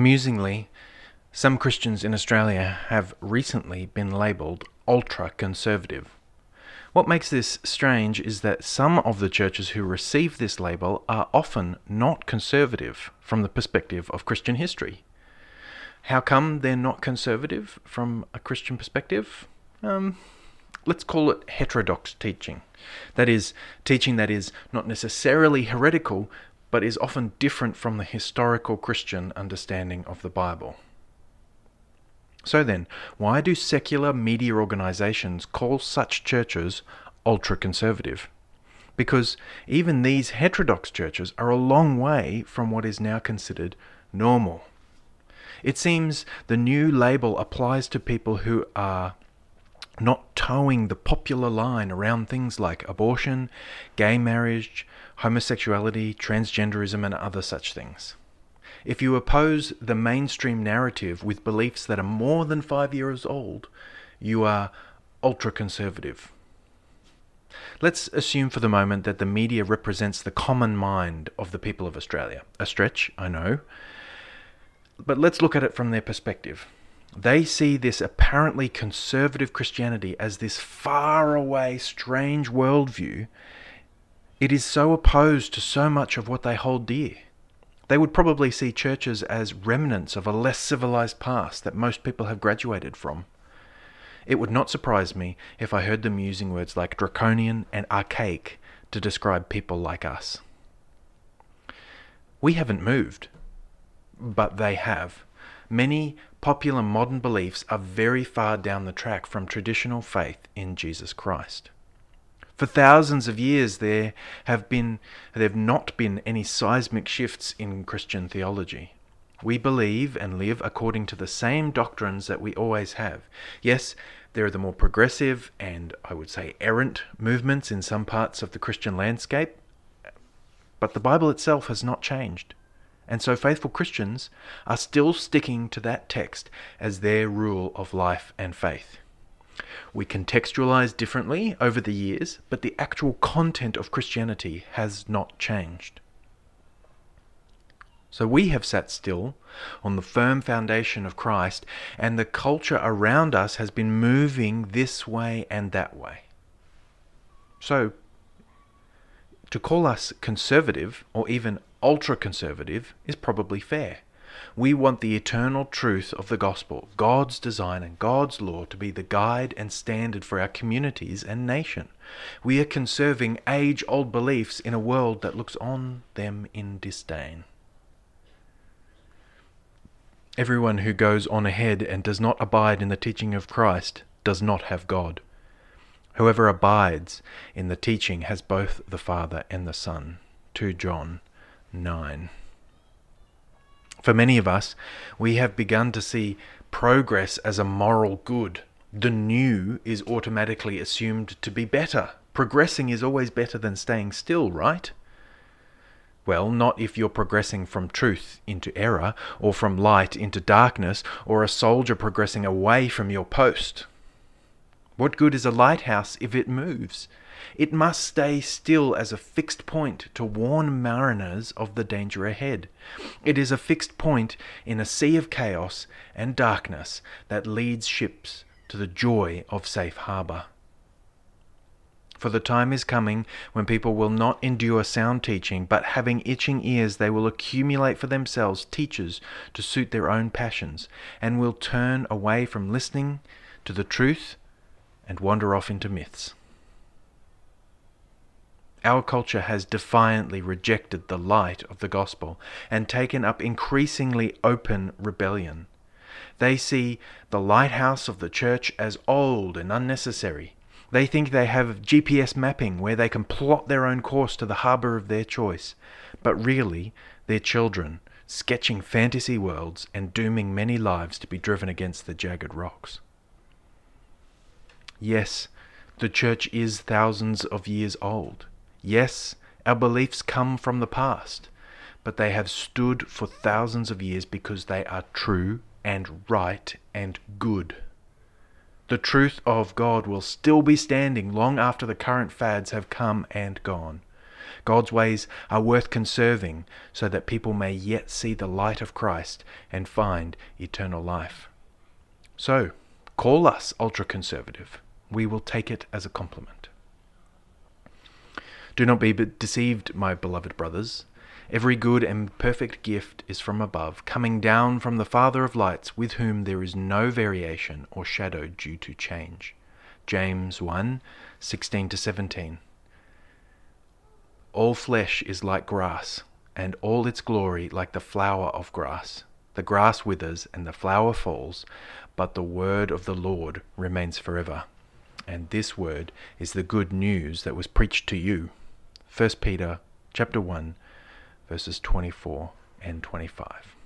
Amusingly, some Christians in Australia have recently been labelled ultra conservative. What makes this strange is that some of the churches who receive this label are often not conservative from the perspective of Christian history. How come they're not conservative from a Christian perspective? Um, let's call it heterodox teaching. That is, teaching that is not necessarily heretical, but is often different from the historical Christian understanding of the Bible. So then, why do secular media organizations call such churches ultra conservative? Because even these heterodox churches are a long way from what is now considered normal. It seems the new label applies to people who are not toeing the popular line around things like abortion, gay marriage, homosexuality, transgenderism, and other such things. If you oppose the mainstream narrative with beliefs that are more than five years old, you are ultra conservative. Let's assume for the moment that the media represents the common mind of the people of Australia. A stretch, I know. But let's look at it from their perspective. They see this apparently conservative Christianity as this far away, strange worldview. It is so opposed to so much of what they hold dear. They would probably see churches as remnants of a less civilized past that most people have graduated from. It would not surprise me if I heard them using words like draconian and archaic to describe people like us. We haven't moved, but they have. Many popular modern beliefs are very far down the track from traditional faith in Jesus Christ. For thousands of years, there have been there have not been any seismic shifts in Christian theology. We believe and live according to the same doctrines that we always have. Yes, there are the more progressive and I would say errant movements in some parts of the Christian landscape, but the Bible itself has not changed. And so faithful Christians are still sticking to that text as their rule of life and faith. We contextualize differently over the years, but the actual content of Christianity has not changed. So we have sat still on the firm foundation of Christ, and the culture around us has been moving this way and that way. So, to call us conservative or even ultra conservative is probably fair. We want the eternal truth of the gospel, God's design and God's law to be the guide and standard for our communities and nation. We are conserving age old beliefs in a world that looks on them in disdain. Everyone who goes on ahead and does not abide in the teaching of Christ does not have God. Whoever abides in the teaching has both the Father and the Son. 2 John 9. For many of us, we have begun to see progress as a moral good. The new is automatically assumed to be better. Progressing is always better than staying still, right? Well, not if you're progressing from truth into error, or from light into darkness, or a soldier progressing away from your post. What good is a lighthouse if it moves? It must stay still as a fixed point to warn mariners of the danger ahead. It is a fixed point in a sea of chaos and darkness that leads ships to the joy of safe harbour. For the time is coming when people will not endure sound teaching, but having itching ears, they will accumulate for themselves teachers to suit their own passions, and will turn away from listening to the truth and wander off into myths. Our culture has defiantly rejected the light of the gospel and taken up increasingly open rebellion. They see the lighthouse of the church as old and unnecessary, they think they have GPS mapping where they can plot their own course to the harbour of their choice, but really they're children, sketching fantasy worlds and dooming many lives to be driven against the jagged rocks. Yes, the church is thousands of years old. Yes, our beliefs come from the past, but they have stood for thousands of years because they are true and right and good. The truth of God will still be standing long after the current fads have come and gone. God's ways are worth conserving so that people may yet see the light of Christ and find eternal life. So, call us ultra conservative. We will take it as a compliment. Do not be deceived, my beloved brothers. Every good and perfect gift is from above, coming down from the Father of lights, with whom there is no variation or shadow due to change. James 1 16 to 17. All flesh is like grass, and all its glory like the flower of grass. The grass withers and the flower falls, but the word of the Lord remains forever. And this word is the good news that was preached to you. 1 Peter chapter 1 verses 24 and 25.